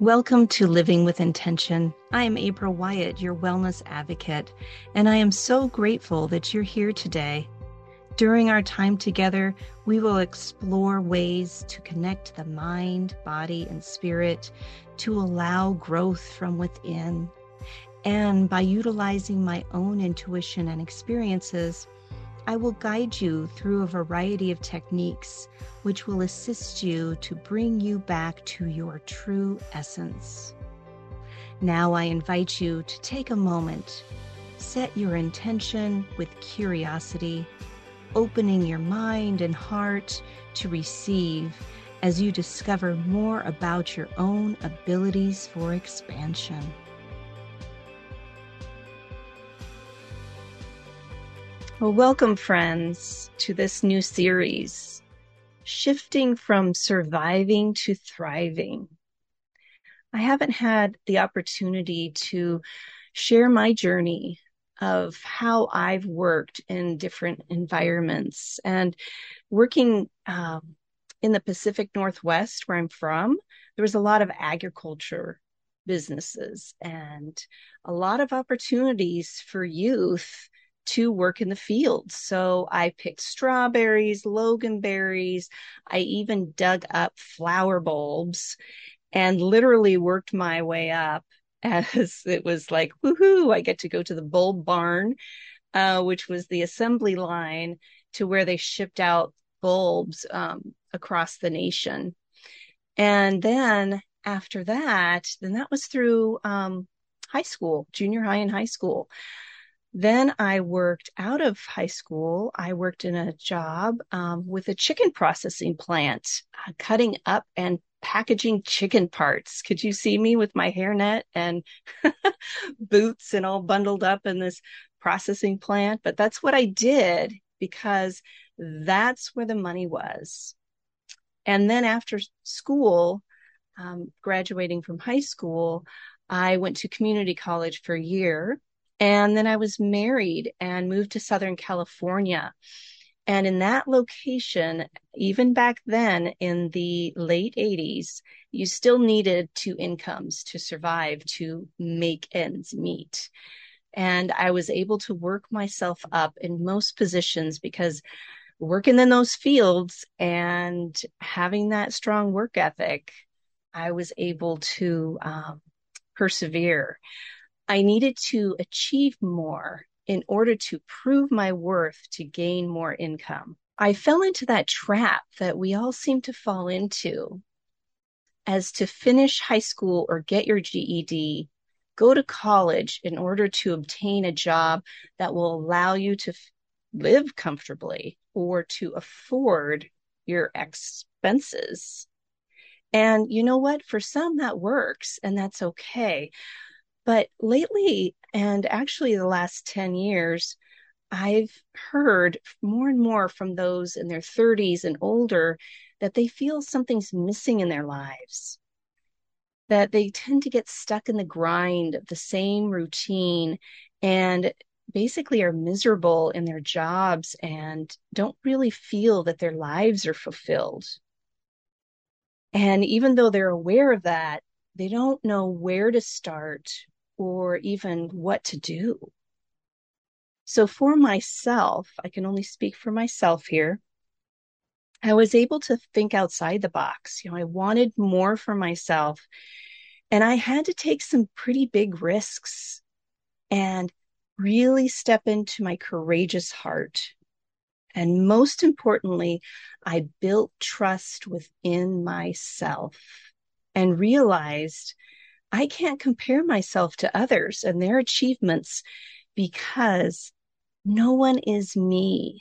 Welcome to Living with Intention. I am April Wyatt, your wellness advocate, and I am so grateful that you're here today. During our time together, we will explore ways to connect the mind, body, and spirit to allow growth from within. And by utilizing my own intuition and experiences, I will guide you through a variety of techniques which will assist you to bring you back to your true essence. Now I invite you to take a moment, set your intention with curiosity, opening your mind and heart to receive as you discover more about your own abilities for expansion. Well, welcome, friends, to this new series Shifting from Surviving to Thriving. I haven't had the opportunity to share my journey of how I've worked in different environments and working um, in the Pacific Northwest, where I'm from. There was a lot of agriculture businesses and a lot of opportunities for youth to work in the field. So I picked strawberries, loganberries. I even dug up flower bulbs and literally worked my way up as it was like, woohoo, I get to go to the bulb barn, uh, which was the assembly line to where they shipped out bulbs um, across the nation. And then after that, then that was through um, high school, junior high and high school. Then I worked out of high school. I worked in a job um, with a chicken processing plant, uh, cutting up and packaging chicken parts. Could you see me with my hairnet and boots and all bundled up in this processing plant? But that's what I did because that's where the money was. And then after school, um, graduating from high school, I went to community college for a year and then I was married and moved to Southern California. And in that location, even back then in the late 80s, you still needed two incomes to survive, to make ends meet. And I was able to work myself up in most positions because working in those fields and having that strong work ethic, I was able to um, persevere. I needed to achieve more in order to prove my worth to gain more income. I fell into that trap that we all seem to fall into as to finish high school or get your GED, go to college in order to obtain a job that will allow you to f- live comfortably or to afford your expenses. And you know what? For some, that works and that's okay. But lately, and actually the last 10 years, I've heard more and more from those in their 30s and older that they feel something's missing in their lives. That they tend to get stuck in the grind of the same routine and basically are miserable in their jobs and don't really feel that their lives are fulfilled. And even though they're aware of that, they don't know where to start or even what to do. So for myself, I can only speak for myself here. I was able to think outside the box. You know, I wanted more for myself and I had to take some pretty big risks and really step into my courageous heart. And most importantly, I built trust within myself and realized I can't compare myself to others and their achievements because no one is me.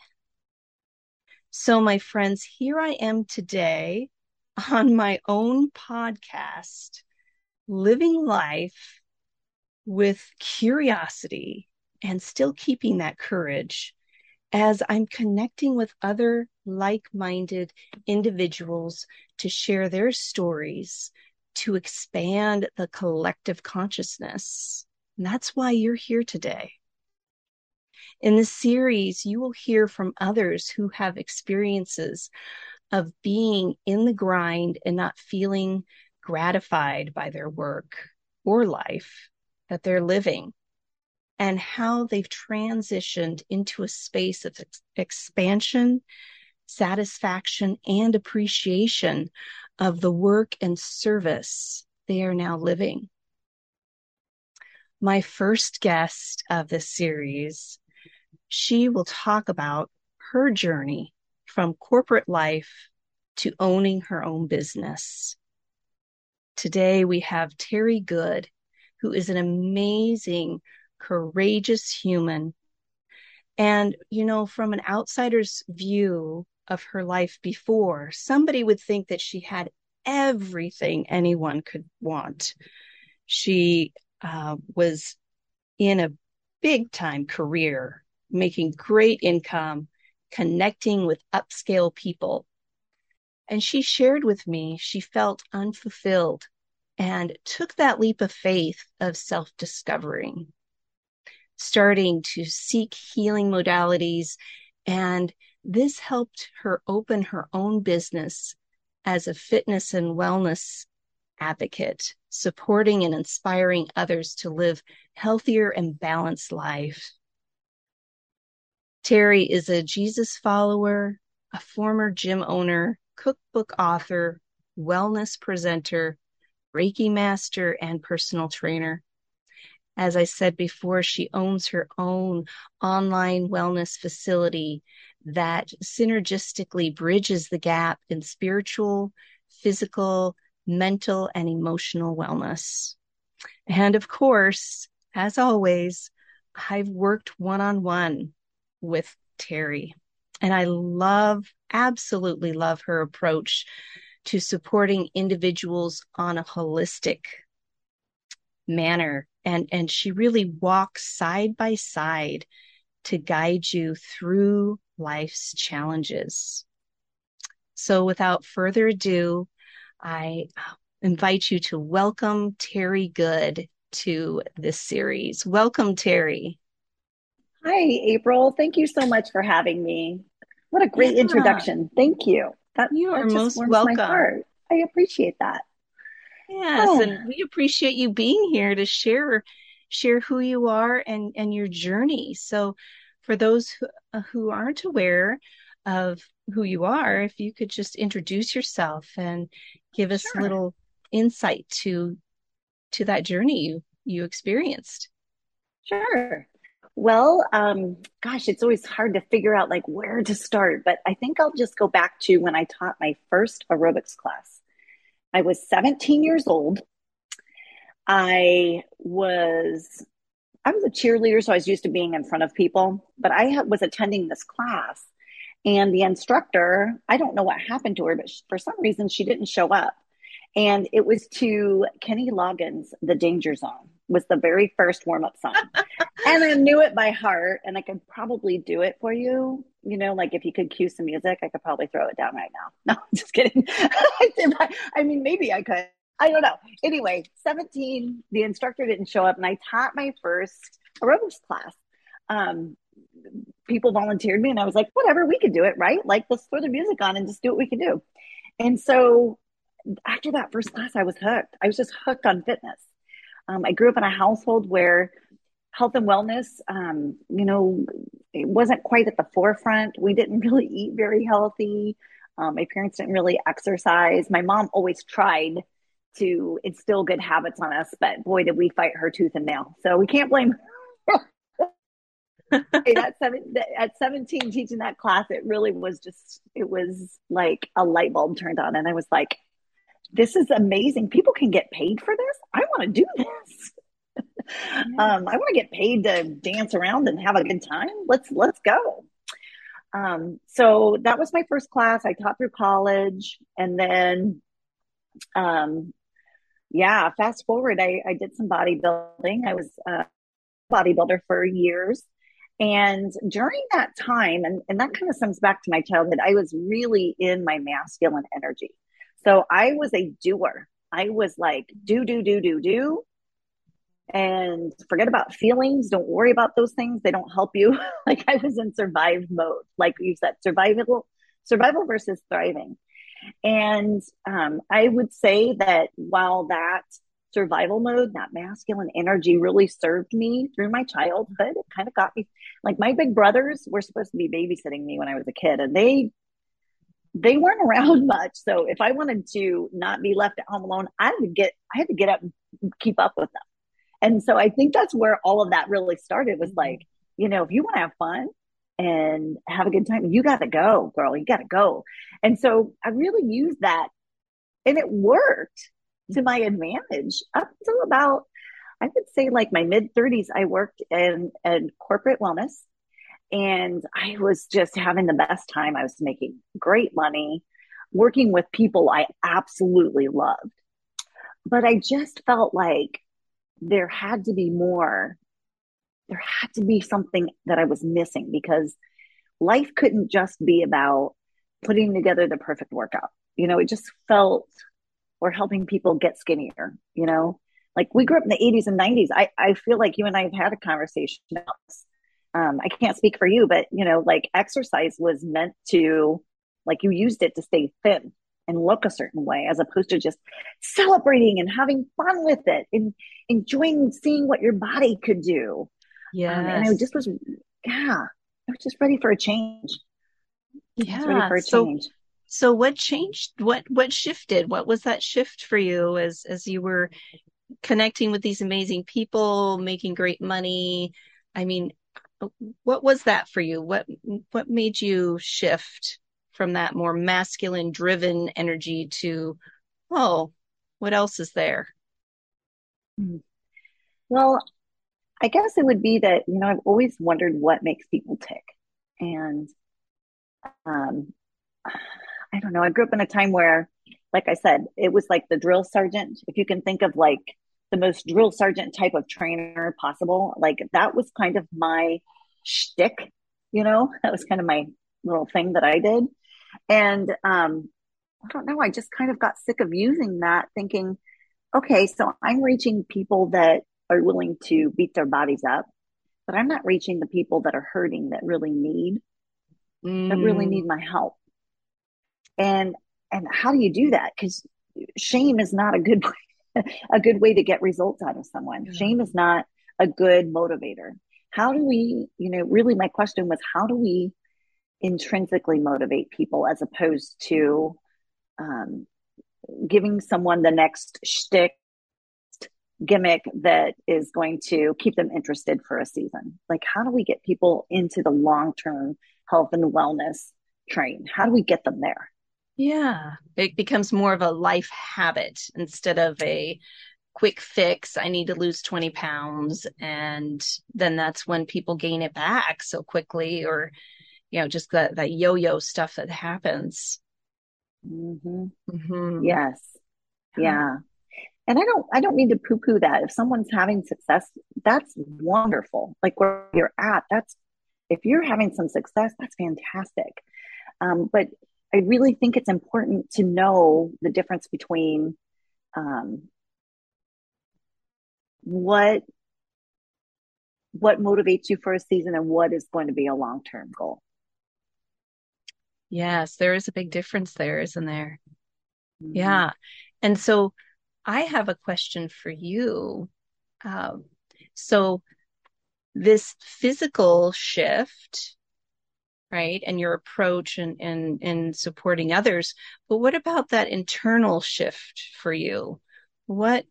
So, my friends, here I am today on my own podcast, living life with curiosity and still keeping that courage as I'm connecting with other like minded individuals to share their stories, to expand the collective consciousness. And that's why you're here today. In this series, you will hear from others who have experiences of being in the grind and not feeling gratified by their work or life that they're living and how they've transitioned into a space of ex- expansion, satisfaction, and appreciation of the work and service they are now living. My first guest of this series, she will talk about her journey from corporate life to owning her own business. Today we have Terry Good, who is an amazing courageous human. And, you know, from an outsider's view of her life before, somebody would think that she had everything anyone could want. She uh, was in a big time career, making great income, connecting with upscale people. And she shared with me she felt unfulfilled and took that leap of faith of self discovering starting to seek healing modalities. And this helped her open her own business as a fitness and wellness advocate, supporting and inspiring others to live healthier and balanced life. Terry is a Jesus follower, a former gym owner, cookbook author, wellness presenter, Reiki master, and personal trainer. As I said before, she owns her own online wellness facility that synergistically bridges the gap in spiritual, physical, mental, and emotional wellness. And of course, as always, I've worked one on one with Terry. And I love, absolutely love her approach to supporting individuals on a holistic manner and and she really walks side by side to guide you through life's challenges. So without further ado i uh, invite you to welcome terry good to this series. Welcome terry. Hi april. Thank you so much for having me. What a great yeah. introduction. Thank you. That, you are that most welcome. i appreciate that. Yes, oh. and we appreciate you being here to share share who you are and and your journey. So, for those who, uh, who aren't aware of who you are, if you could just introduce yourself and give us sure. a little insight to to that journey you you experienced. Sure. Well, um, gosh, it's always hard to figure out like where to start, but I think I'll just go back to when I taught my first aerobics class. I was 17 years old. I was I was a cheerleader, so I was used to being in front of people. But I was attending this class, and the instructor, I don't know what happened to her, but for some reason she didn't show up. And it was to Kenny Loggins' "The Danger Zone." Was the very first warm up song, and I knew it by heart, and I could probably do it for you you know, like if you could cue some music, I could probably throw it down right now. No, I'm just kidding. I mean, maybe I could. I don't know. Anyway, 17, the instructor didn't show up, and I taught my first aerobics class. Um, people volunteered me, and I was like, whatever, we could do it, right? Like, let's throw the music on and just do what we can do. And so after that first class, I was hooked. I was just hooked on fitness. Um, I grew up in a household where health and wellness, um, you know, it wasn't quite at the forefront. We didn't really eat very healthy. Um, my parents didn't really exercise. My mom always tried to instill good habits on us, but boy, did we fight her tooth and nail. So we can't blame at, seven, at 17 teaching that class, it really was just, it was like a light bulb turned on. And I was like, this is amazing. People can get paid for this. I want to do this. um, I want to get paid to dance around and have a good time. Let's, let's go. Um, so that was my first class. I taught through college and then, um, yeah, fast forward, I, I did some bodybuilding. I was a bodybuilder for years. And during that time, and, and that kind of sums back to my childhood, I was really in my masculine energy. So I was a doer. I was like, do, do, do, do, do. And forget about feelings. Don't worry about those things. They don't help you. like I was in survive mode, like you said, survival, survival versus thriving. And um, I would say that while that survival mode, that masculine energy really served me through my childhood, it kind of got me like my big brothers were supposed to be babysitting me when I was a kid, and they they weren't around much. So if I wanted to not be left at home alone, I had to get I had to get up and keep up with them. And so I think that's where all of that really started was like, you know, if you want to have fun, and have a good time. You got to go, girl. You got to go. And so I really used that and it worked to my advantage up until about, I would say like my mid 30s. I worked in, in corporate wellness and I was just having the best time. I was making great money, working with people I absolutely loved. But I just felt like there had to be more there had to be something that I was missing because life couldn't just be about putting together the perfect workout. You know, it just felt or helping people get skinnier, you know? Like we grew up in the 80s and 90s. I, I feel like you and I have had a conversation about this. Um, I can't speak for you, but you know, like exercise was meant to, like you used it to stay thin and look a certain way as opposed to just celebrating and having fun with it and enjoying seeing what your body could do. Yeah. Um, and I just was, yeah, I was just ready for a change. Yeah. Ready for a so, change. So what changed? What, what shifted? What was that shift for you as, as you were connecting with these amazing people, making great money? I mean, what was that for you? What, what made you shift from that more masculine driven energy to, oh, what else is there? Hmm. Well, I guess it would be that, you know, I've always wondered what makes people tick. And um, I don't know. I grew up in a time where, like I said, it was like the drill sergeant. If you can think of like the most drill sergeant type of trainer possible, like that was kind of my shtick, you know, that was kind of my little thing that I did. And um, I don't know. I just kind of got sick of using that, thinking, okay, so I'm reaching people that are willing to beat their bodies up, but I'm not reaching the people that are hurting that really need mm. that really need my help. And and how do you do that? Because shame is not a good way, a good way to get results out of someone. Shame is not a good motivator. How do we, you know, really my question was how do we intrinsically motivate people as opposed to um, giving someone the next shtick gimmick that is going to keep them interested for a season? Like, how do we get people into the long term health and wellness train? How do we get them there? Yeah, it becomes more of a life habit instead of a quick fix. I need to lose 20 pounds. And then that's when people gain it back so quickly, or, you know, just that, that yo yo stuff that happens. Mm-hmm. Mm-hmm. Yes. Yeah and I don't I don't mean to poo poo that. If someone's having success, that's wonderful. Like where you're at, that's if you're having some success, that's fantastic. Um, but I really think it's important to know the difference between um, what what motivates you for a season and what is going to be a long term goal. Yes, there is a big difference there, isn't there? Mm-hmm. Yeah. And so I have a question for you. Um, so this physical shift, right, and your approach and and supporting others, but what about that internal shift for you? What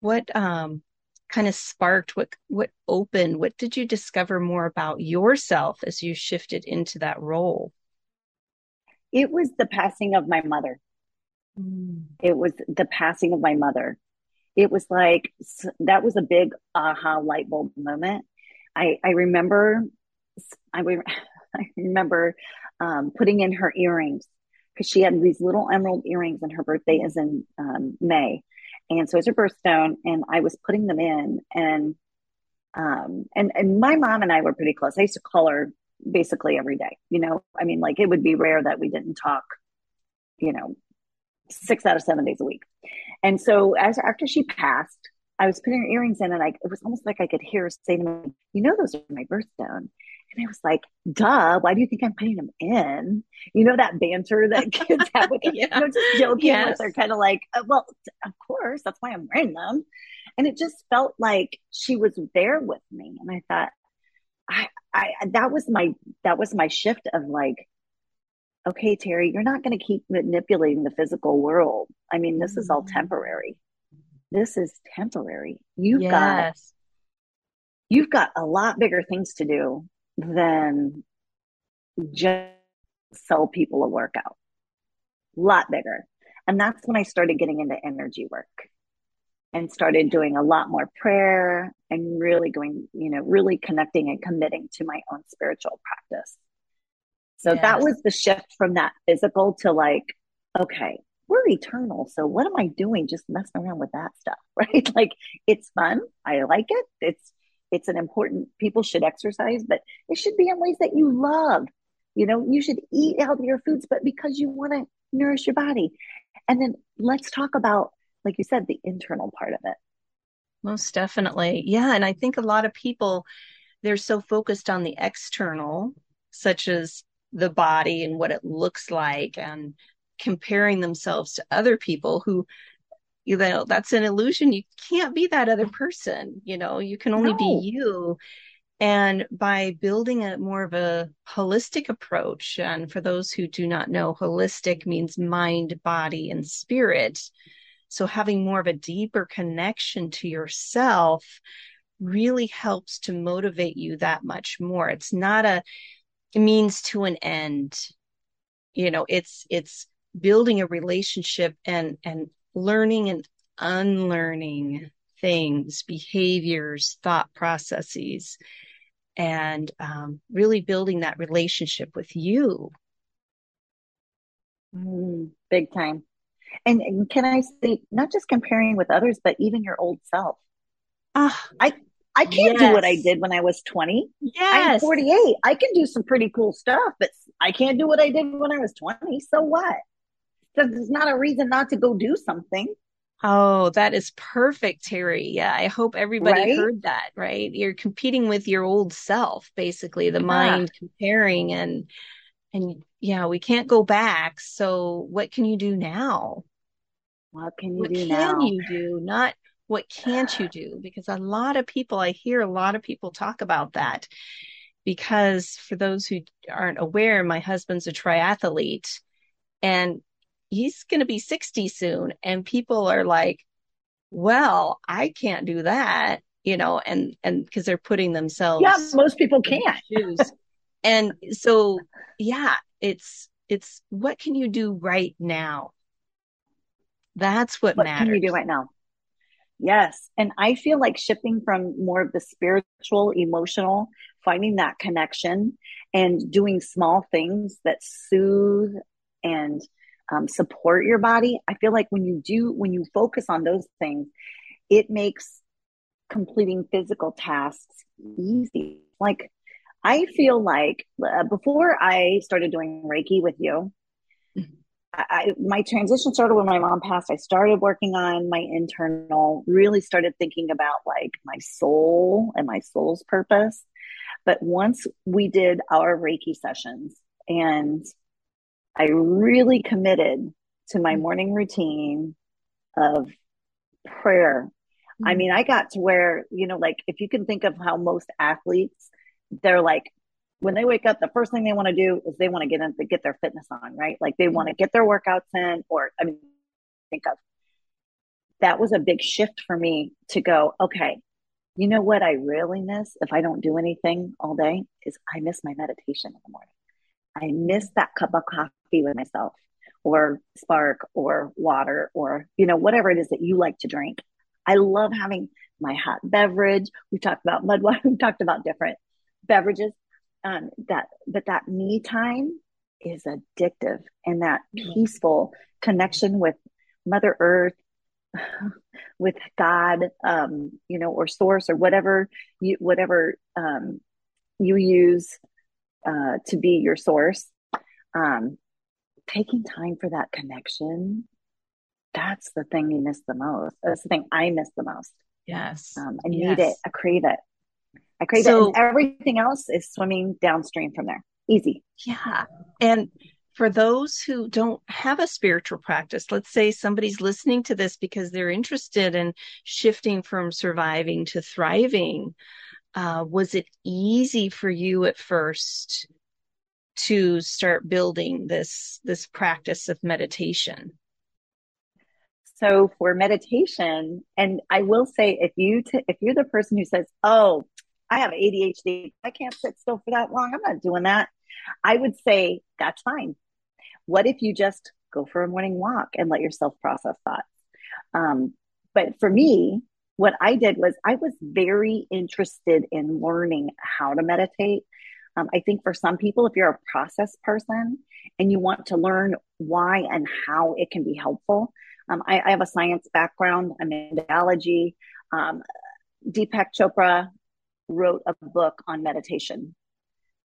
what um kind of sparked what what opened what did you discover more about yourself as you shifted into that role it was the passing of my mother mm. it was the passing of my mother it was like that was a big aha light bulb moment i i remember i, I remember um, putting in her earrings because she had these little emerald earrings and her birthday is in um, may and so it's her birthstone, and I was putting them in, and um, and and my mom and I were pretty close. I used to call her basically every day. You know, I mean, like it would be rare that we didn't talk. You know, six out of seven days a week. And so as after she passed, I was putting her earrings in, and I it was almost like I could hear her say to me, "You know, those are my birthstone." And I was like, duh, why do you think I'm putting them in? You know, that banter that kids have with, yeah. you know, just joking yes. with her, kind of like, uh, well, of course, that's why I'm wearing them. And it just felt like she was there with me. And I thought, I, I, that was my, that was my shift of like, okay, Terry, you're not going to keep manipulating the physical world. I mean, this is all mm-hmm. temporary. This is temporary. You've yes. got, you've got a lot bigger things to do than just sell people a workout. A lot bigger. And that's when I started getting into energy work and started doing a lot more prayer and really going, you know, really connecting and committing to my own spiritual practice. So yes. that was the shift from that physical to like, okay, we're eternal. So what am I doing just messing around with that stuff? Right? Like it's fun. I like it. It's it's an important people should exercise but it should be in ways that you love you know you should eat healthier foods but because you want to nourish your body and then let's talk about like you said the internal part of it most definitely yeah and i think a lot of people they're so focused on the external such as the body and what it looks like and comparing themselves to other people who you know that's an illusion. You can't be that other person you know you can only no. be you. And by building a more of a holistic approach and for those who do not know holistic means mind body and spirit. So having more of a deeper connection to yourself really helps to motivate you that much more. It's not a means to an end you know it's it's building a relationship and and learning and unlearning things, behaviors, thought processes, and um, really building that relationship with you. Mm, big time. And, and, can I say, not just comparing with others, but even your old self? Uh, I I can't yes. do what I did when I was 20. Yes. I'm 48. I can do some pretty cool stuff, but I can't do what I did when I was 20. So what? there's not a reason not to go do something. Oh, that is perfect, Terry. Yeah, I hope everybody right? heard that, right? You're competing with your old self, basically, the yeah. mind comparing and and yeah, we can't go back. So what can you do now? What can you do now? what do can now? you do? Not what can't you do? Because a lot of people, I hear a lot of people talk about that. Because for those who aren't aware, my husband's a triathlete and he's going to be 60 soon. And people are like, well, I can't do that, you know, and, and because they're putting themselves. Yeah, most people can't. and so, yeah, it's, it's what can you do right now? That's what, what matters. What can you do right now? Yes. And I feel like shifting from more of the spiritual, emotional, finding that connection and doing small things that soothe and um, support your body. I feel like when you do, when you focus on those things, it makes completing physical tasks easy. Like, I feel like uh, before I started doing Reiki with you. I, my transition started when my mom passed. I started working on my internal, really started thinking about like my soul and my soul's purpose. But once we did our Reiki sessions and I really committed to my mm. morning routine of prayer. Mm-hmm. I mean, I got to where, you know, like if you can think of how most athletes, they're like, when they wake up, the first thing they want to do is they want to get in to get their fitness on, right? Like they want to mm-hmm. get their workouts in, or I mean, think of that was a big shift for me to go, okay, you know what I really miss if I don't do anything all day is I miss my meditation in the morning. I miss that cup of coffee with myself or spark or water or, you know, whatever it is that you like to drink. I love having my hot beverage. We talked about mud water. We talked about different beverages. Um, that, but that me time is addictive and that mm-hmm. peaceful connection with Mother Earth, with God, um, you know, or source or whatever you, whatever, um, you use, uh, to be your source. Um, taking time for that connection, that's the thing you miss the most. That's the thing I miss the most. Yes. Um, I yes. need it. I crave it. I crave so, it. And everything else is swimming downstream from there. Easy. Yeah. And for those who don't have a spiritual practice, let's say somebody's listening to this because they're interested in shifting from surviving to thriving. Uh, was it easy for you at first to start building this this practice of meditation? So for meditation, and I will say, if you t- if you're the person who says, "Oh, I have ADHD, I can't sit still for that long," I'm not doing that. I would say that's fine. What if you just go for a morning walk and let yourself process thoughts? Um, but for me, what I did was I was very interested in learning how to meditate. Um, I think for some people, if you're a process person and you want to learn why and how it can be helpful, um, I, I, have a science background. I'm in biology. Um, Deepak Chopra wrote a book on meditation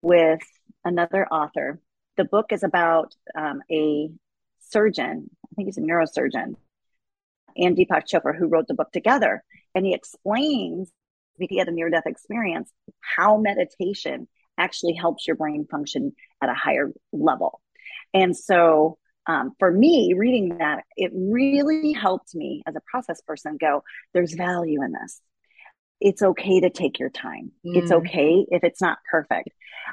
with another author. The book is about um, a surgeon, I think he's a neurosurgeon, and Deepak Chopra, who wrote the book together. And he explains, because he had a near death experience, how meditation actually helps your brain function at a higher level. And so, um, for me, reading that, it really helped me as a process person go, there's value in this. It's okay to take your time. Mm. It's okay if it's not perfect.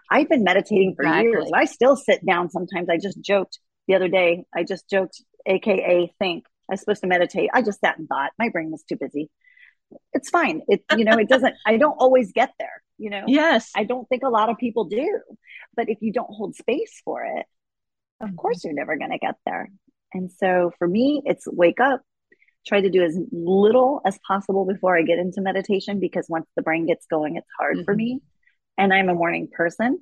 I've been meditating for exactly. years. I still sit down sometimes. I just joked the other day. I just joked, AKA think. I was supposed to meditate. I just sat and thought. My brain was too busy. It's fine. It, you know, it doesn't, I don't always get there you know yes i don't think a lot of people do but if you don't hold space for it of mm-hmm. course you're never going to get there and so for me it's wake up try to do as little as possible before i get into meditation because once the brain gets going it's hard mm-hmm. for me and i'm a morning person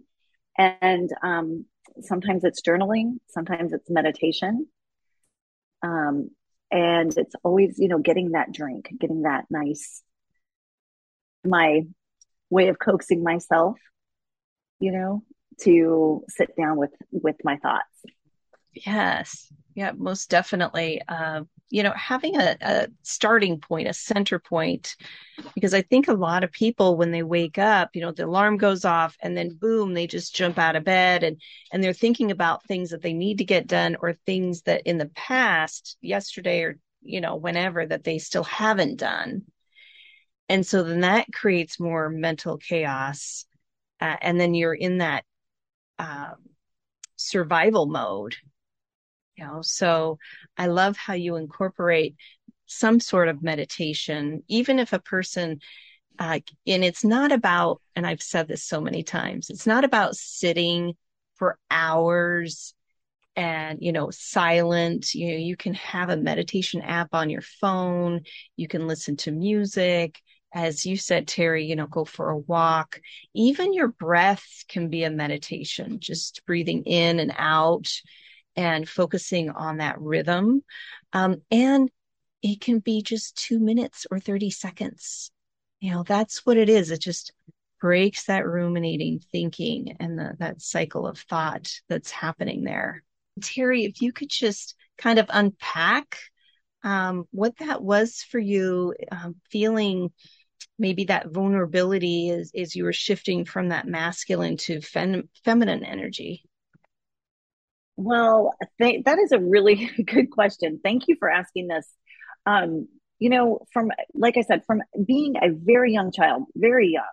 and um, sometimes it's journaling sometimes it's meditation um, and it's always you know getting that drink getting that nice my way of coaxing myself, you know, to sit down with with my thoughts. Yes. Yeah, most definitely. Uh, you know, having a, a starting point, a center point, because I think a lot of people, when they wake up, you know, the alarm goes off and then boom, they just jump out of bed and, and they're thinking about things that they need to get done or things that in the past, yesterday or, you know, whenever that they still haven't done and so then that creates more mental chaos uh, and then you're in that um, survival mode you know? So i love how you incorporate some sort of meditation even if a person uh, and it's not about and i've said this so many times it's not about sitting for hours and you know silent. You know you can have a meditation app on your phone. You can listen to music. As you said, Terry, you know, go for a walk. Even your breath can be a meditation, just breathing in and out and focusing on that rhythm. Um, and it can be just two minutes or 30 seconds. You know, that's what it is. It just breaks that ruminating thinking and the, that cycle of thought that's happening there. Terry, if you could just kind of unpack um, what that was for you, um, feeling maybe that vulnerability is is you were shifting from that masculine to fem- feminine energy well th- that is a really good question thank you for asking this um, you know, from, like I said, from being a very young child, very young,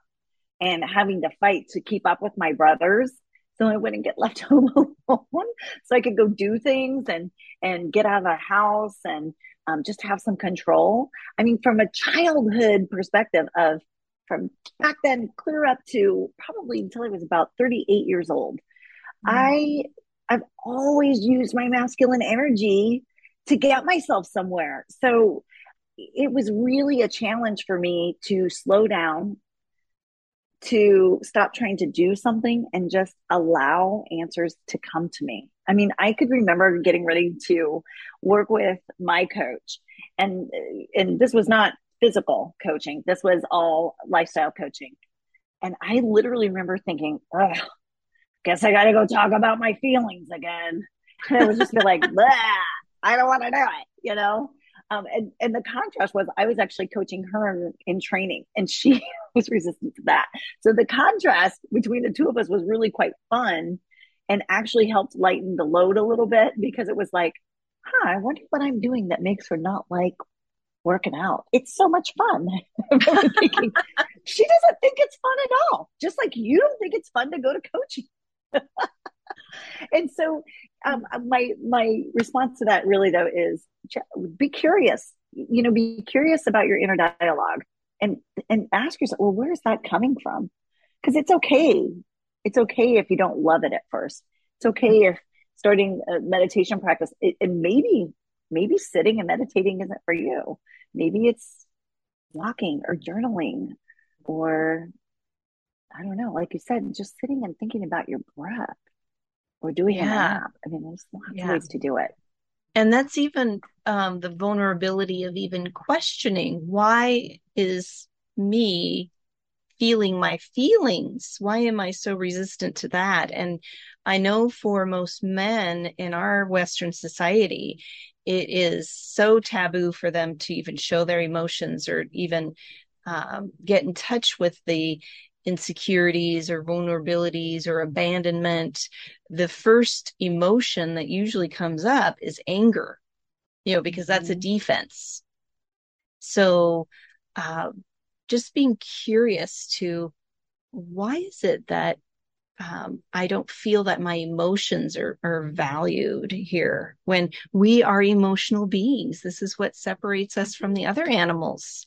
and having to fight to keep up with my brothers so I wouldn't get left home alone. So I could go do things and and get out of the house and um, just have some control. I mean, from a childhood perspective of from back then clear up to probably until I was about 38 years old, mm. I I've always used my masculine energy to get myself somewhere. So it was really a challenge for me to slow down, to stop trying to do something and just allow answers to come to me. I mean, I could remember getting ready to work with my coach and and this was not physical coaching. This was all lifestyle coaching. And I literally remember thinking, oh, guess I got to go talk about my feelings again. And I was just be like, I don't want to do it, you know? Um, and, and the contrast was I was actually coaching her in, in training and she was resistant to that. So the contrast between the two of us was really quite fun and actually helped lighten the load a little bit because it was like, huh, I wonder what I'm doing that makes her not like working out. It's so much fun. thinking, she doesn't think it's fun at all. Just like you don't think it's fun to go to coaching. and so um, my my response to that really though is be curious. You know, be curious about your inner dialogue and and ask yourself, well, where is that coming from? Because it's okay. It's okay if you don't love it at first. It's okay if starting a meditation practice it, and maybe maybe sitting and meditating isn't for you. Maybe it's walking or journaling or I don't know, like you said, just sitting and thinking about your breath or doing yeah. a nap. I mean, there's lots yeah. of ways to do it. And that's even um, the vulnerability of even questioning why is me feeling my feelings? Why am I so resistant to that? And I know for most men in our Western society, it is so taboo for them to even show their emotions or even um, get in touch with the insecurities or vulnerabilities or abandonment, the first emotion that usually comes up is anger, you know, because that's mm-hmm. a defense. So, uh, just being curious to why is it that um, I don't feel that my emotions are, are valued here when we are emotional beings. This is what separates us from the other animals.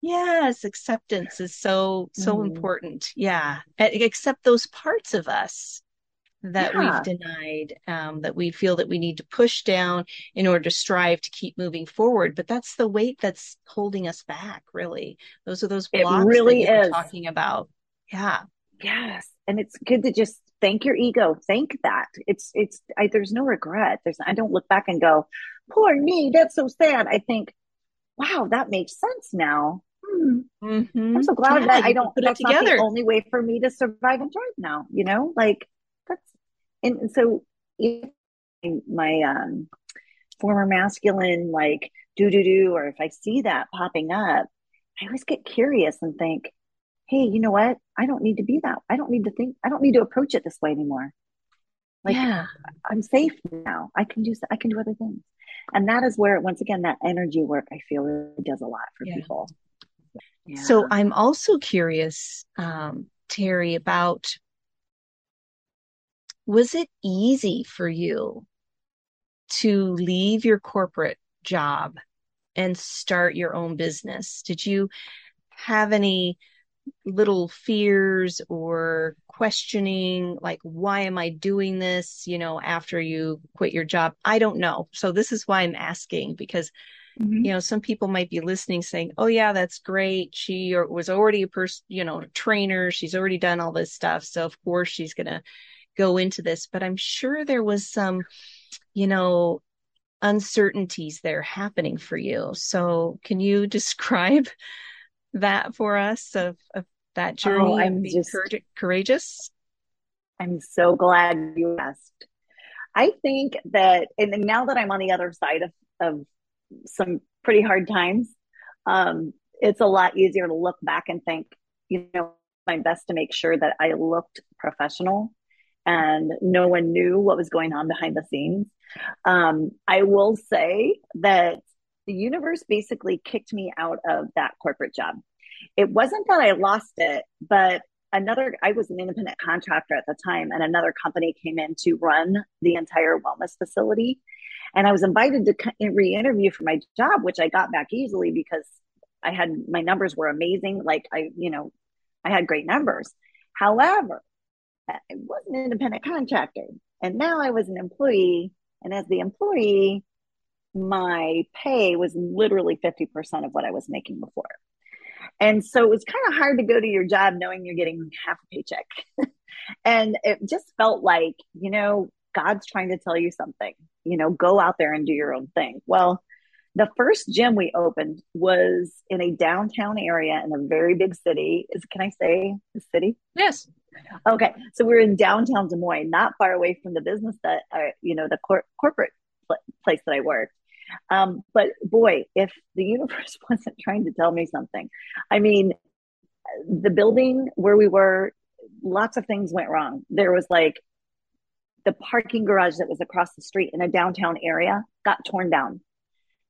Yes, acceptance is so so mm. important. Yeah, accept those parts of us that yeah. we've denied, um, that we feel that we need to push down in order to strive to keep moving forward. But that's the weight that's holding us back. Really, those are those blocks it really that is talking about. Yeah. Yes, and it's good to just thank your ego. Thank that. It's it's. I, there's no regret. There's. I don't look back and go, "Poor me, that's so sad." I think, "Wow, that makes sense now." Hmm. Mm-hmm. I'm so glad yeah, that I don't put it together. the only way for me to survive and thrive now. You know, like that's and so if my um former masculine like do do do, or if I see that popping up, I always get curious and think, hey, you know what? I don't need to be that. I don't need to think. I don't need to approach it this way anymore. Like yeah. I'm safe now. I can do. I can do other things, and that is where once again that energy work I feel really does a lot for yeah. people. So I'm also curious, um, Terry, about was it easy for you to leave your corporate job and start your own business? Did you have any little fears or questioning like why am i doing this you know after you quit your job? I don't know. So this is why i'm asking because mm-hmm. you know some people might be listening saying oh yeah that's great she was already a person you know a trainer she's already done all this stuff so of course she's going to go into this but i'm sure there was some you know uncertainties there happening for you so can you describe that for us of, of that oh, journey oh, I'm just, courageous? I'm so glad you asked. I think that, and now that I'm on the other side of, of some pretty hard times, um, it's a lot easier to look back and think, you know, my best to make sure that I looked professional and no one knew what was going on behind the scenes. Um, I will say that the universe basically kicked me out of that corporate job. It wasn't that I lost it, but another, I was an independent contractor at the time, and another company came in to run the entire wellness facility. And I was invited to re interview for my job, which I got back easily because I had my numbers were amazing. Like, I, you know, I had great numbers. However, I was an independent contractor, and now I was an employee. And as the employee, my pay was literally 50% of what I was making before. And so it was kind of hard to go to your job knowing you're getting half a paycheck. and it just felt like, you know, God's trying to tell you something, you know, go out there and do your own thing. Well, the first gym we opened was in a downtown area in a very big city. Is can I say the city? Yes. Okay, so we are in downtown Des Moines, not far away from the business that I, you know, the cor- corporate place that I work. Um, but boy, if the universe wasn't trying to tell me something, I mean, the building where we were, lots of things went wrong. There was like the parking garage that was across the street in a downtown area got torn down.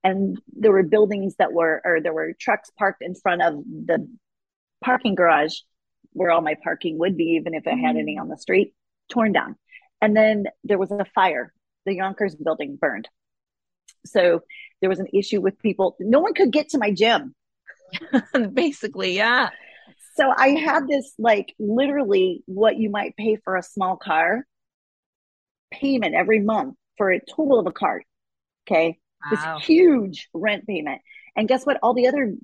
And there were buildings that were, or there were trucks parked in front of the parking garage where all my parking would be, even if I had any mm. on the street, torn down. And then there was a fire. The Younkers building burned. So there was an issue with people. No one could get to my gym. Basically, yeah. So I had this like literally what you might pay for a small car payment every month for a total of a car. Okay. Wow. This huge rent payment. And guess what? All the other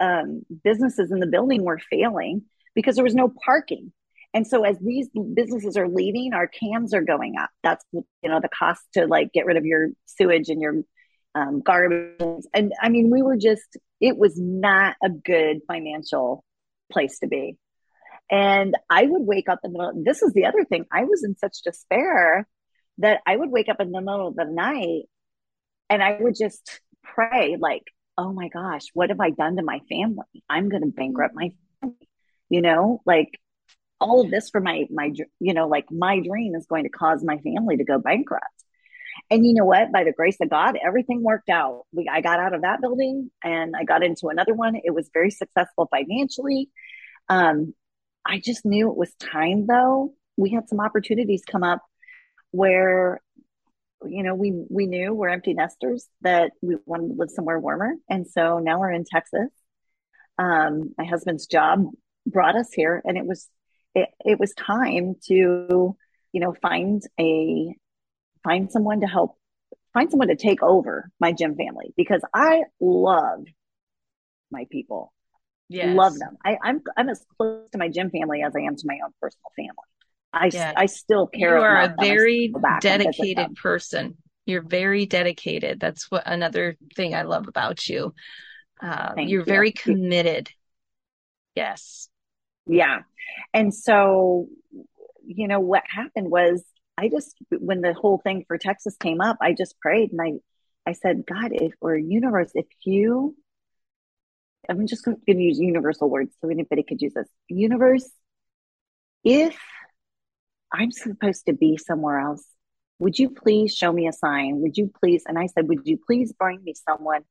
um, businesses in the building were failing because there was no parking. And so as these businesses are leaving, our cams are going up. That's you know the cost to like get rid of your sewage and your um, garbage. And I mean, we were just it was not a good financial place to be. And I would wake up in the middle. This is the other thing. I was in such despair that I would wake up in the middle of the night and I would just pray, like, oh my gosh, what have I done to my family? I'm going to bankrupt my family. You know, like all of this for my my you know like my dream is going to cause my family to go bankrupt and you know what by the grace of god everything worked out we i got out of that building and i got into another one it was very successful financially um i just knew it was time though. We had some opportunities come up where you know we we knew we're empty nesters that we wanted to live somewhere warmer. And so now we're in texas. Um my husband's job brought us here and it was it, it was time to, you know, find a, find someone to help, find someone to take over my gym family because I love my people. Yes. Love them. I, I'm I'm as close to my gym family as I am to my own personal family. I yes. I still care. You are a very dedicated person. You're very dedicated. That's what another thing I love about you. Uh, you're you. very committed. Yes. Yeah. And so, you know, what happened was I just, when the whole thing for Texas came up, I just prayed and I, I said, God, if or universe, if you, I'm just going to use universal words so anybody could use this. Universe, if I'm supposed to be somewhere else, would you please show me a sign? Would you please? And I said, would you please bring me someone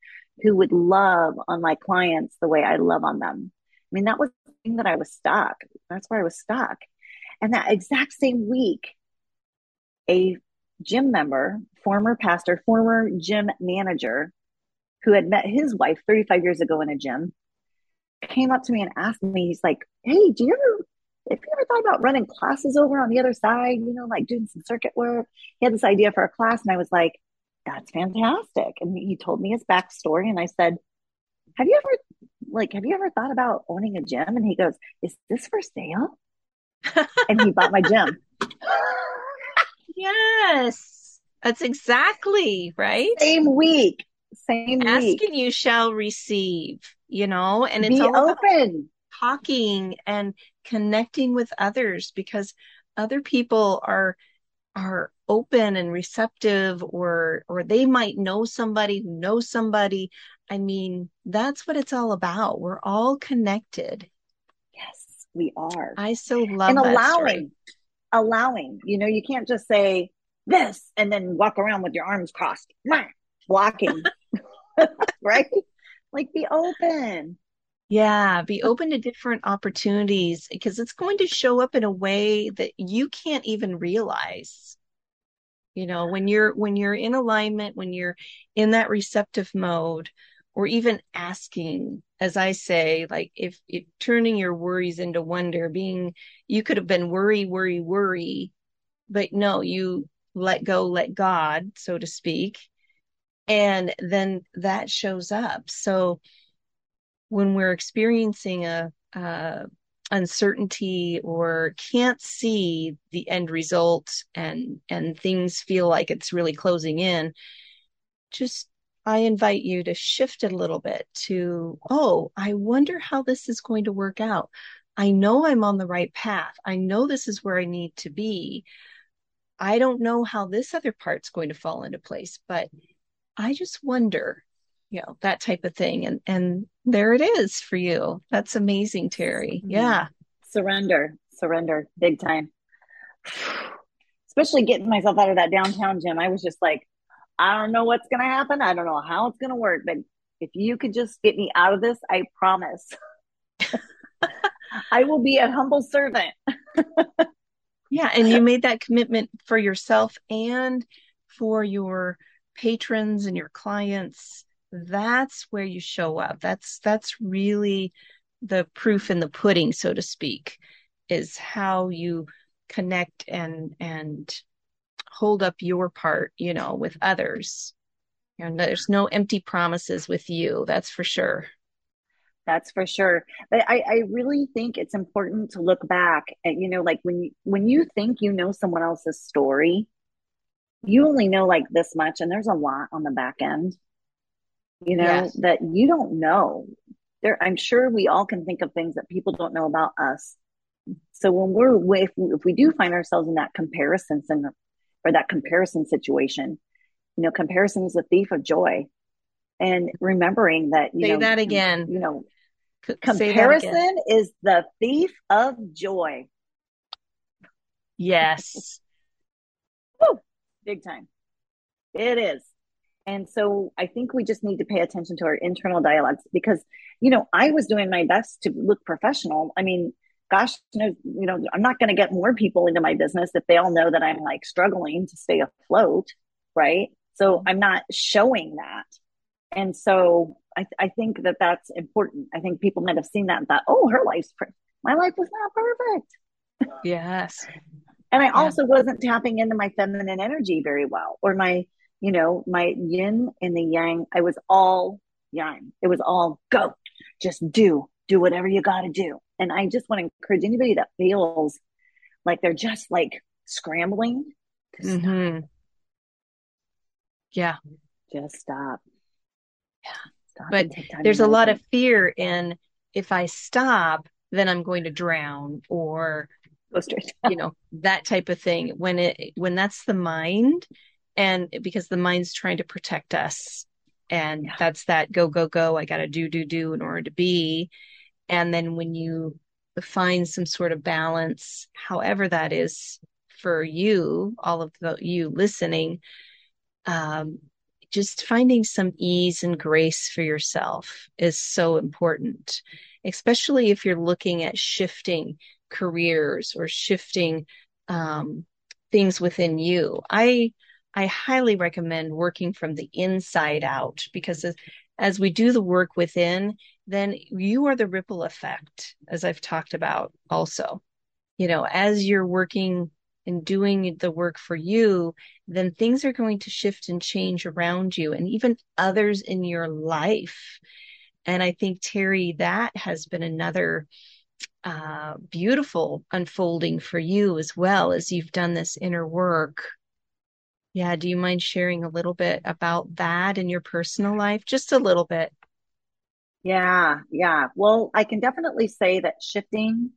who would love on my clients the way I love on them? I mean, that was the thing that I was stuck. That's where I was stuck. And that exact same week, a gym member, former pastor, former gym manager who had met his wife 35 years ago in a gym came up to me and asked me, he's like, Hey, do you ever, if you ever thought about running classes over on the other side? You know, like doing some circuit work? He had this idea for a class. And I was like, that's fantastic. And he told me his backstory. And I said, have you ever, like, have you ever thought about owning a gym? And he goes, is this for sale? and he bought my gym. yes. That's exactly right. Same week. Same Asking week. you shall receive, you know, and it's Be all about open. talking and connecting with others because other people are are open and receptive or or they might know somebody who knows somebody i mean that's what it's all about we're all connected Yes, we are. i so love and allowing, story. allowing, you know, you can't just say this and then walk around with your arms crossed, blocking, right? Like be open. yeah be open to different opportunities because it's going to show up in a way that you can't even realize you know when you're when you're in alignment when you're in that receptive mode or even asking as i say like if if turning your worries into wonder being you could have been worry worry worry but no you let go let god so to speak and then that shows up. So when we're experiencing a, a uncertainty or can't see the end result and and things feel like it's really closing in just i invite you to shift it a little bit to oh i wonder how this is going to work out. I know i'm on the right path. I know this is where i need to be. I don't know how this other part's going to fall into place but i just wonder you know that type of thing and and there it is for you that's amazing terry mm-hmm. yeah Surrender, surrender, big time. Especially getting myself out of that downtown gym. I was just like, I don't know what's going to happen. I don't know how it's going to work, but if you could just get me out of this, I promise. I will be a humble servant. yeah and you made that commitment for yourself and for your patrons and your clients that's where you show up. That's that's really the proof in the pudding so to speak is how you connect and and hold up your part you know with others. And there's no empty promises with you that's for sure. That's for sure. But I, I really think it's important to look back and, you know, like when you, when you think you know someone else's story, you only know like this much and there's a lot on the back end, you know, Yes. that you don't know. There, I'm sure we all can think of things that people don't know about us. So when we're with, if we do find ourselves in that comparison syndrome or that comparison situation, you know, comparison is a thief of joy. And remembering that, you say know, that again you know, C- comparison is the thief of joy. yes Woo! Big time. It is. And so I think we just need to pay attention to our internal dialogues because, you know, I was doing my best to look professional. I mean, gosh, you know, you know I'm not going to get more people into my business if they all know that I'm like struggling to stay afloat. Right. So mm-hmm. I'm not showing that. And so I, I think that that's important. I think people might have seen that and thought, oh, her life's, per- my life was not perfect. yes And I also wasn't tapping into my feminine energy very well, or my, you know, my yin and the yang. I was all yang. It was all go, just do, do whatever you got to do. And I just want to encourage anybody that feels like they're just like scrambling to stop. hmm yeah Just stop. Yeah. Stop But and take time there's a lot of fear in if I stop, then I'm going to drown or, straight. you know, that type of thing. When it, when that's the mind and because the mind's trying to protect us and Yeah. that's that go, go, go. I got to do, do, do in order to be. And then when you find some sort of balance, however that is for you, all of the, you listening, um, just finding some ease and grace for yourself is so important, especially if you're looking at shifting careers or shifting um, things within you. I I highly recommend working from the inside out because as, as we do the work within, then you are the ripple effect, as I've talked about also. You know, as you're working and doing the work for you, then things are going to shift and change around you and even others in your life. And I think, Terry, that has been another uh, beautiful unfolding for you as well as you've done this inner work. Yeah, do you mind sharing a little bit about that in your personal life? Just a little bit. Yeah, yeah. Well, I can definitely say that shifting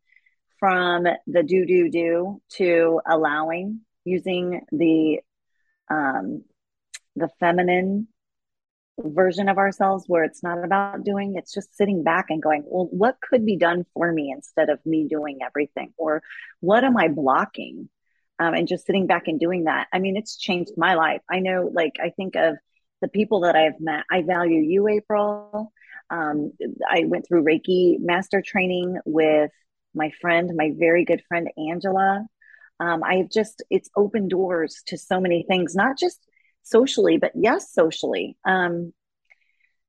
from the do, do, do to allowing using the, um, the feminine version of ourselves where it's not about doing, it's just sitting back and going, well, what could be done for me instead of me doing everything? Or what am I blocking? Um, and just sitting back and doing that. I mean, it's changed my life. I know, like, I think of the people that I've met. I value you, April. Um, I went through Reiki master training with my friend, my very good friend, Angela. Um, I've just, it's opened doors to so many things, not just socially, but yes, socially. Um,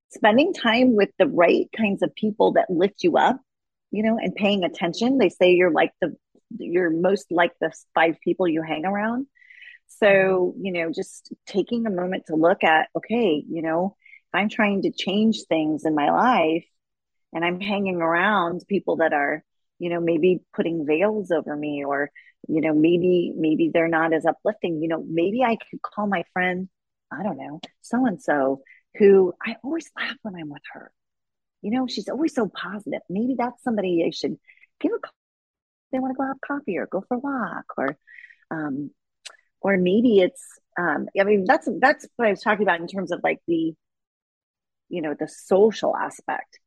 spending time with the right kinds of people that lift you up, you know, and paying attention. They say you're like the, you're most like the five people you hang around. So, you know, just taking a moment to look at, okay, you know, if I'm trying to change things in my life and I'm hanging around people that are, you know, maybe putting veils over me or you know maybe maybe they're not as uplifting you know maybe i could call my friend i don't know so and so who i always laugh when i'm with her. You know she's always so positive. Maybe that's somebody i should give a call. They want to go have coffee or go for a walk or um or maybe it's um i mean that's that's what i was talking about in terms of like the you know the social aspect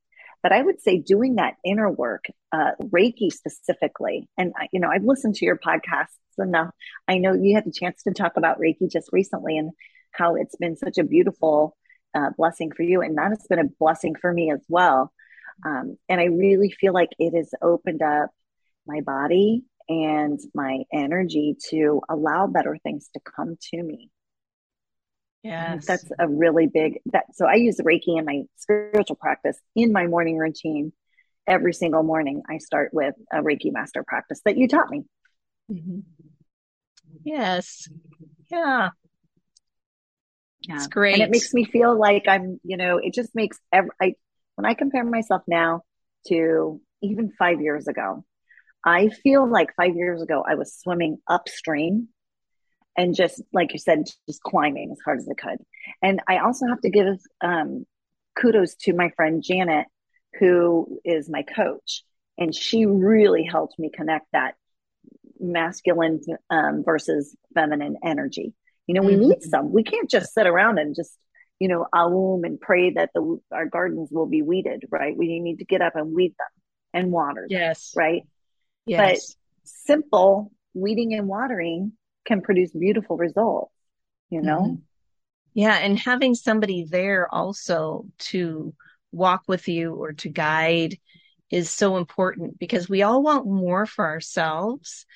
but I would say doing that inner work, uh, Reiki specifically, and you know, I've listened to your podcasts enough. I know you had the chance to talk about Reiki just recently and how it's been such a beautiful uh, blessing for you, and that has been a blessing for me as well. Um, and I really feel like it has opened up my body and my energy to allow better things to come to me. Yes. That's a really big that so I use Reiki in my spiritual practice in my morning routine. Every single morning I start with a Reiki master practice that you taught me. Mm-hmm. Yes. Yeah. Yeah. It's great. And it makes me feel like I'm, you know, it just makes every I when I compare myself now to even 5 years ago, I feel like 5 years ago I was swimming upstream and just like you said, just climbing as hard as I could. And I also have to give um, kudos to my friend Janet, who is my coach, and she really helped me connect that masculine um, versus feminine energy. You know, we mm-hmm. need some. We can't just sit around and just you know, aum and pray that the our gardens will be weeded, right? We need to get up and weed them and water them, yes, right? Yes. But simple weeding and watering can produce beautiful results, you know? Mm-hmm. Yeah. And having somebody there also to walk with you or to guide is so important because we all want more for ourselves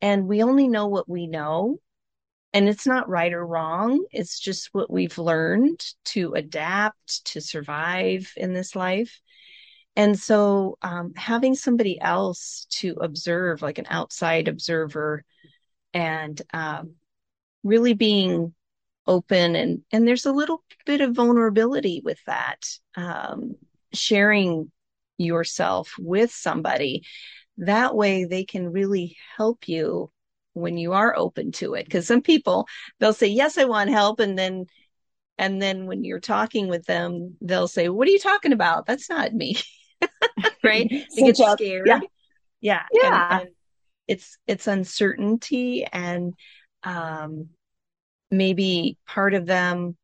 and we only know what we know. And it's not right or wrong. It's just what we've learned to adapt, to survive in this life. And so, um, having somebody else to observe, like an outside observer, and um, really being open and and there's a little bit of vulnerability with that um, sharing yourself with somebody. That way they can really help you when you are open to it. Because some people they'll say yes i want help. And then and then when you're talking with them they'll say what are you talking about? That's not me. Right? They get scared. yeah. Yeah. Yeah. and, and it's it's uncertainty and um, maybe part of them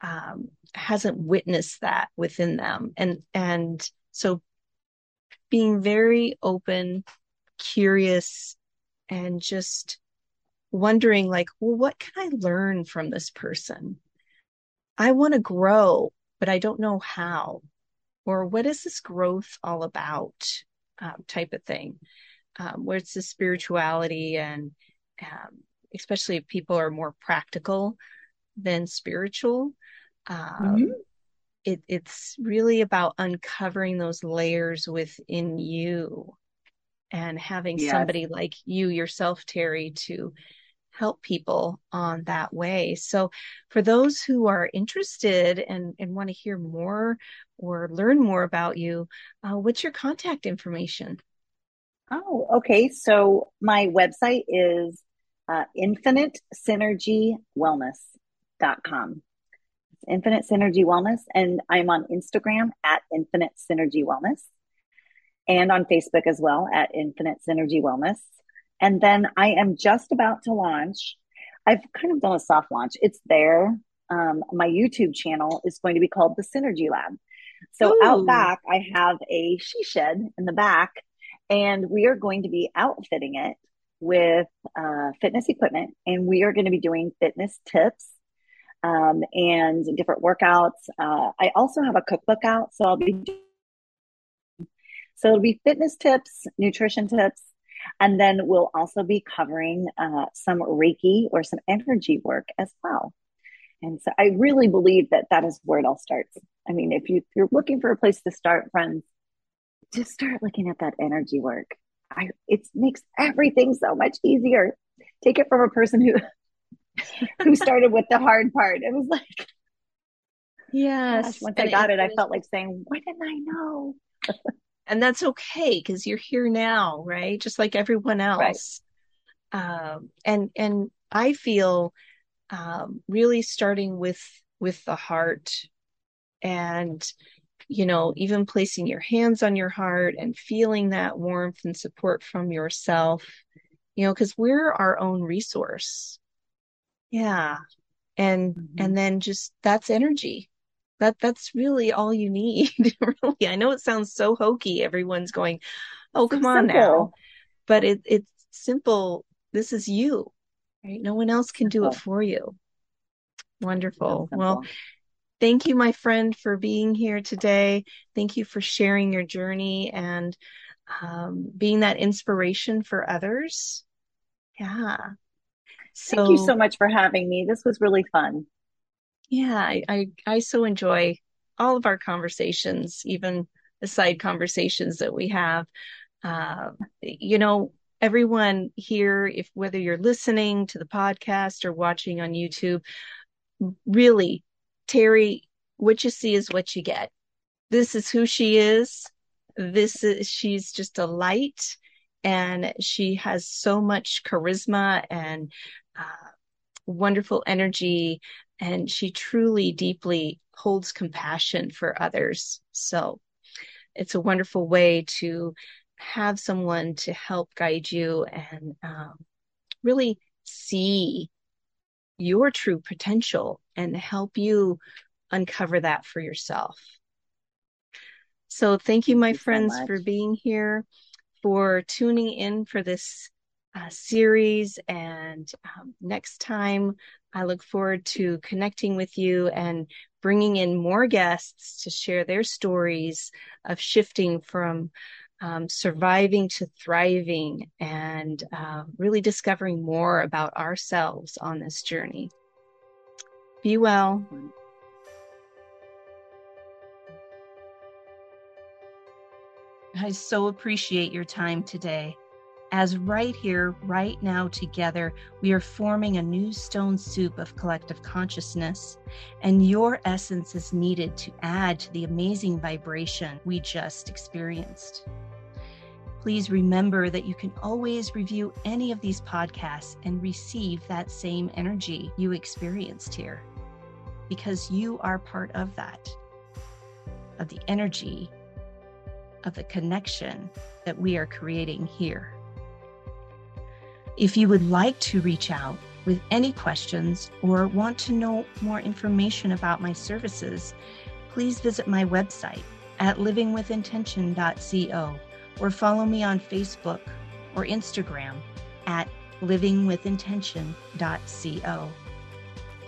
um, hasn't witnessed that within them. And and so being very open curious and just wondering like well what can i learn from this person? I want to grow but i don't know how. Or what is this growth all about um, type of thing um, where it's the spirituality and um, especially if people are more practical than spiritual. Um, mm-hmm. it, it's really about uncovering those layers within you and having yes. somebody like you yourself, Terry, to help people on that way. So, for those who are interested and, and want to hear more or learn more about you, uh, what's your contact information? Oh, okay. So, my website is uh, infinitesynergywellness.com. It's Infinite Synergy Wellness. And I'm on Instagram at Infinite Synergy Wellness and on Facebook as well at Infinite Synergy Wellness. And then I am just about to launch. I've kind of done a soft launch. It's there. Um, my YouTube channel is going to be called The Synergy Lab. So Ooh. out back, I have a she shed in the back, and we are going to be outfitting it with uh, fitness equipment, and we are going to be doing fitness tips um, and different workouts. Uh, I also have a cookbook out, so I'll be so it'll be fitness tips, nutrition tips, and then we'll also be covering uh, some Reiki or some energy work as well. And so I really believe that that is where it all starts. I mean, if, you, if you're looking for a place to start, friends, just start looking at that energy work. I, it makes everything so much easier. Take it from a person who who started with the hard part. It was like, yes. Gosh, once I got it, it, I felt like saying, "Why didn't I know?" and that's okay because you're here now right just like everyone else right. um, and and i feel um, really starting with with the heart and you know even placing your hands on your heart and feeling that warmth and support from yourself you know because we're our own resource. Yeah. And mm-hmm. and then just that's energy. That that's really all you need really. I know it sounds so hokey. Everyone's going oh come on now. but it, it's simple. This is you right? No one else can simple. do it for you. Wonderful. Well thank you my friend for being here today. Thank you for sharing your journey and um, being that inspiration for others. Yeah. So, thank you so much for having me. This was really fun. Yeah, I, I, I so enjoy all of our conversations, even the side conversations that we have. Uh, you know, everyone here, if whether you're listening to the podcast or watching on YouTube, really, Terry, what you see is what you get. This is who she is. This is, she's just a light and she has so much charisma and uh, wonderful energy and she truly deeply holds compassion for others. So it's a wonderful way to have someone to help guide you and um, really see your true potential and help you uncover that for yourself. So thank you, my thank you friends, so for being here, for tuning in for this uh, series. And um, next time, I look forward to connecting with you and bringing in more guests to share their stories of shifting from um, surviving to thriving and uh, really discovering more about ourselves on this journey. Be well. I so appreciate your time today as right here, right now, together, we are forming a new stone soup of collective consciousness, and your essence is needed to add to the amazing vibration we just experienced. Please remember that you can always review any of these podcasts and receive that same energy you experienced here because you are part of that, of the energy, of the connection that we are creating here. If you would like to reach out with any questions or want to know more information about my services, please visit my website at livingwithintention.co or follow me on Facebook or Instagram at livingwithintention.co.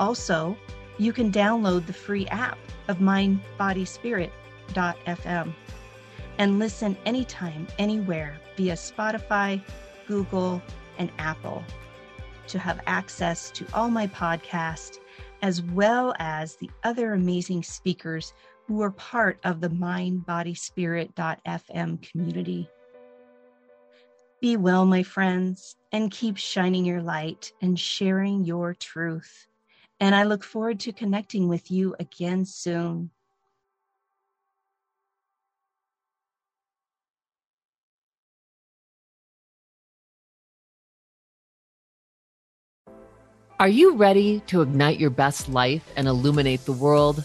Also, you can download the free app of mindbodyspirit.fm and listen anytime, anywhere via Spotify, Google, and Apple. to have access to all my podcasts, as well as the other amazing speakers who are part of the mindbodyspirit.fm community. Be well, my friends, and keep shining your light and sharing your truth. And I look forward to connecting with you again soon. Are you ready to ignite your best life and illuminate the world?